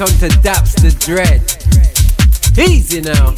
on to Daps the Dread. Easy now.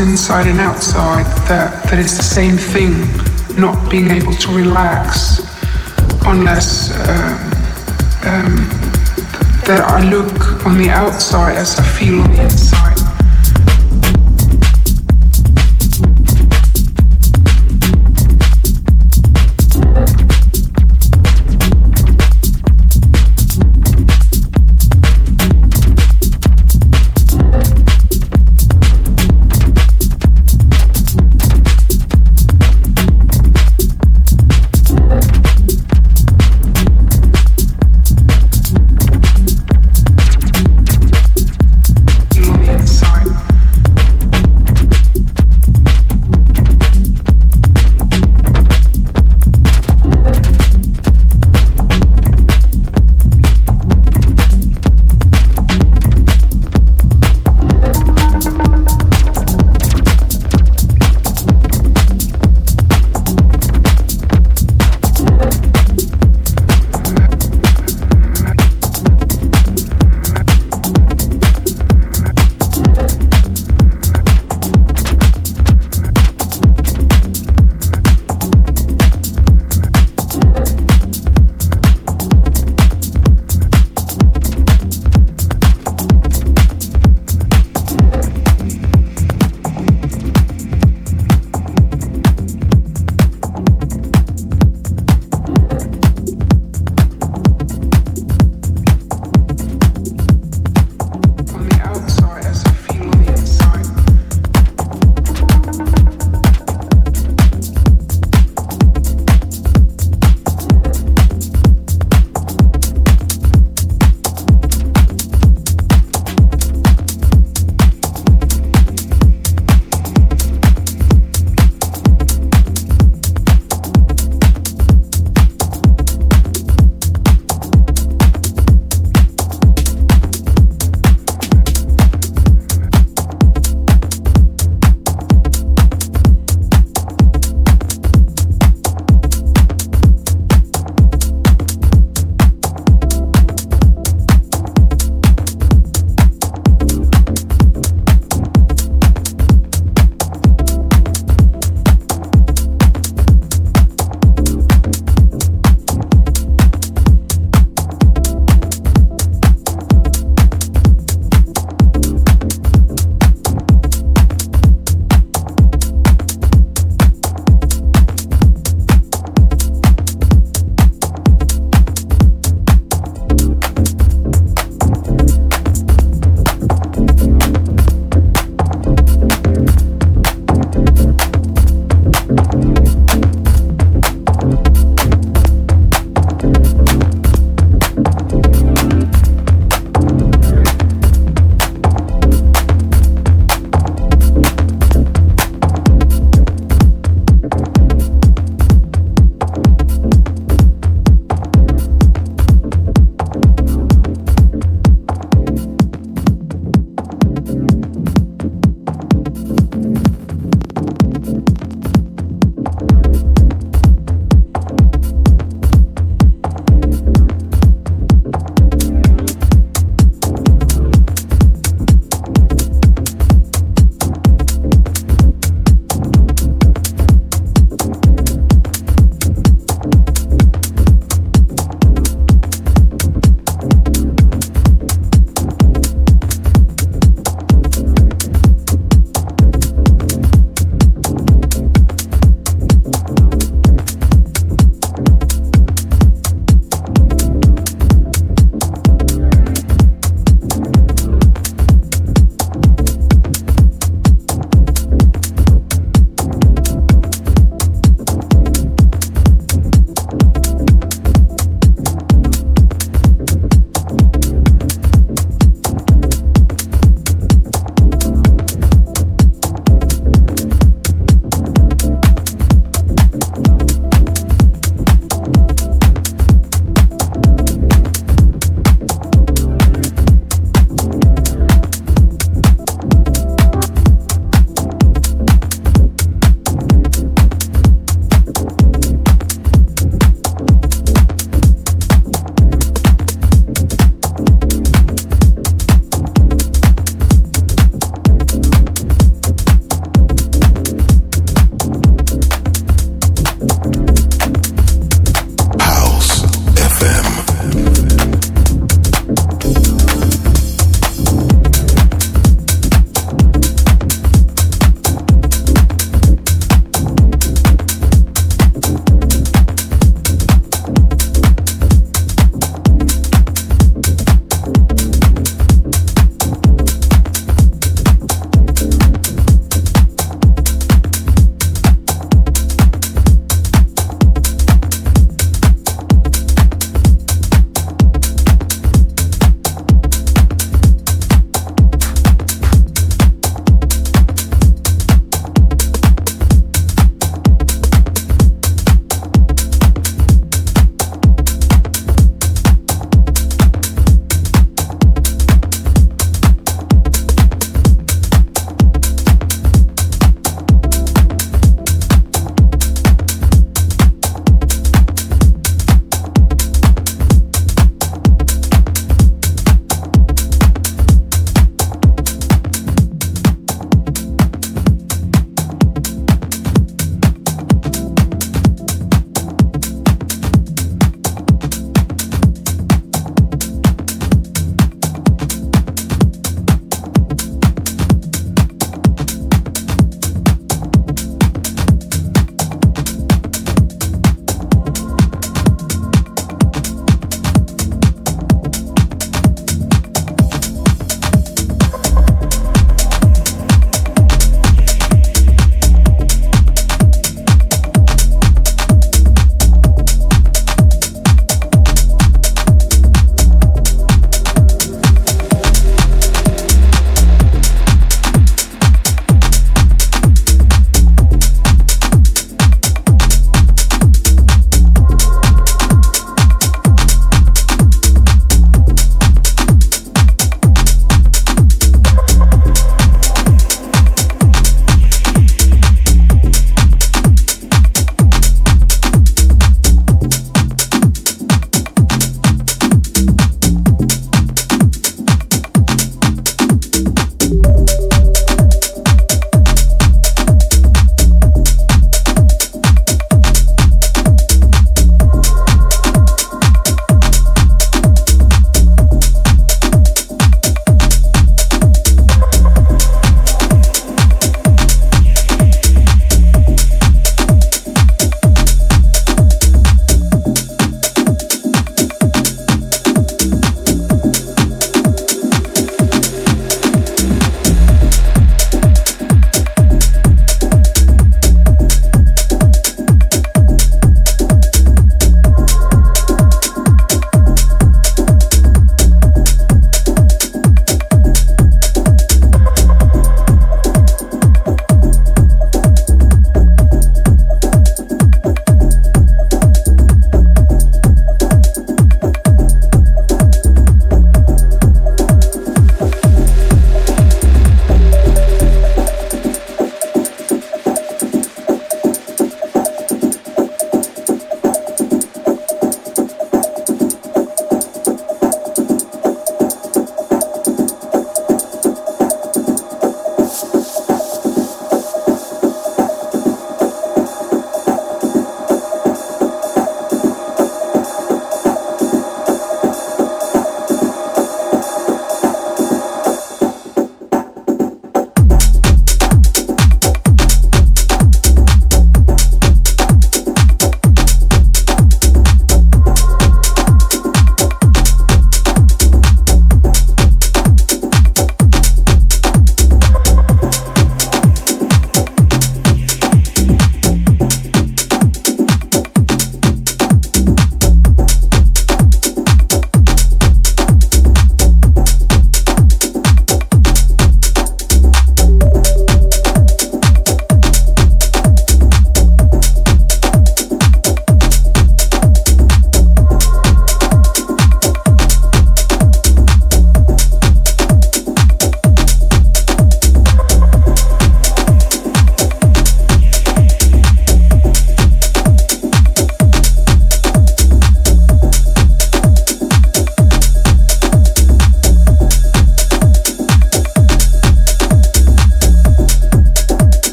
Inside and outside, that, that it's the same thing, not being able to relax unless um, um, that I look on the outside as I feel on the inside.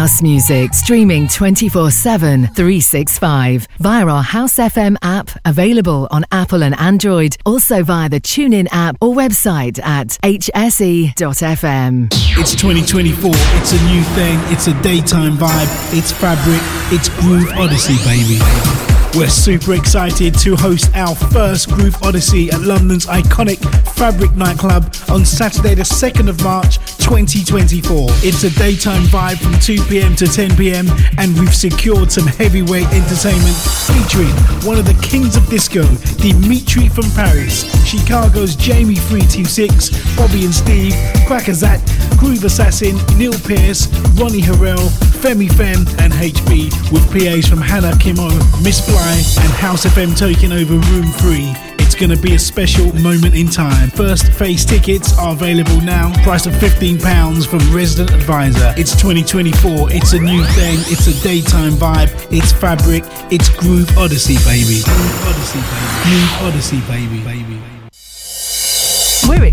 House music, streaming 24 7, 365 via our House FM app, available on Apple and Android, also via the TuneIn app or website at hse.fm. It's 2024, it's a new thing, it's a daytime vibe, it's fabric, it's Groove Odyssey, baby. We're super excited to host our first Groove Odyssey at London's iconic Fabric nightclub on Saturday, the 2nd of March 2024. It's a daytime vibe from 2 pm to 10 pm, and we've secured some heavyweight entertainment featuring one of the kings of disco, Dimitri from Paris, Chicago's Jamie 326, Bobby and Steve, Crackazat, Groove Assassin, Neil Pierce, Ronnie Herel, Femi Fem, and HB, with PAs from Hannah Khemoh, Miss Fly, and House FM taking over Room 3. Going to be a special moment in time. First phase tickets are available now. Price of £15 from Resident Advisor. It's 2024. It's a new thing. It's a daytime vibe. It's fabric. It's Groove Odyssey, baby. Groove Odyssey, baby. Groove Odyssey, baby. baby.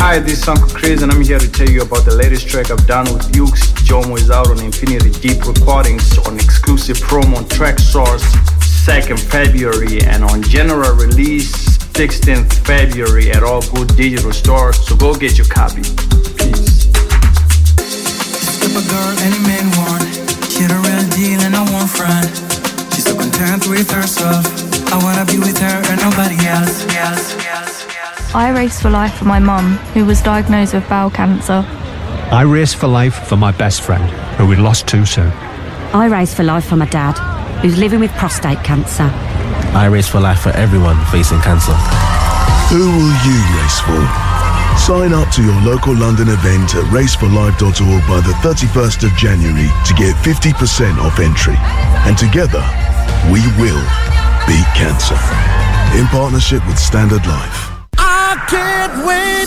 Hi, this is Uncle Chris, and I'm here to tell you about the latest track I've done with Ukes. Jomo is out on Infinity Deep Recordings on exclusive promo on Traxsource 2nd February and on general release 16th February at all good digital stores. So go get your copy. Peace. Skip a girl any man want. She a real deal and I won't. She's so content with herself. I wanna be with her and nobody else. else, else. I race for life for my mum, who was diagnosed with bowel cancer. I race for life for my best friend, who we lost too soon. I race for life for my dad, who's living with prostate cancer. I race for life for everyone facing cancer. Who will you race for? Sign up to your local London event at raceforlife.org by the 31st of January to get 50% off entry. And together, we will beat cancer. In partnership with Standard Life. I can't wait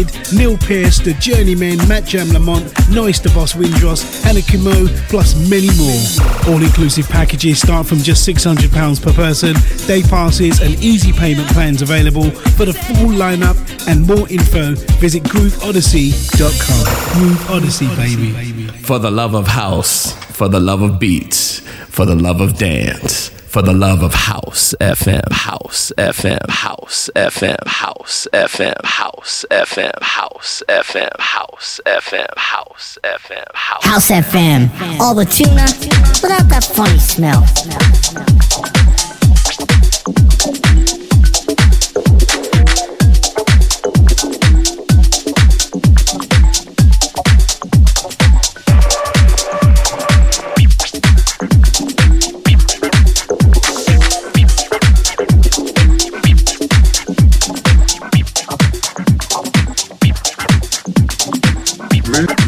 Kidd, Neil Pierce, The Journeymen, Matt Jam Lamont, Norris the Boss Windross, Hannah Khemoh, plus many more. All inclusive packages start from just £600 per person, day passes and easy payment plans available. For the full lineup and more info, visit grooveodyssey.com. Groove Odyssey, baby. For the love of house, for the love of beats, for the love of dance for the love of House FM, House FM, House FM, House FM, House FM, House FM, House FM, House FM, House FM, House FM. All the tuna without that funny smell.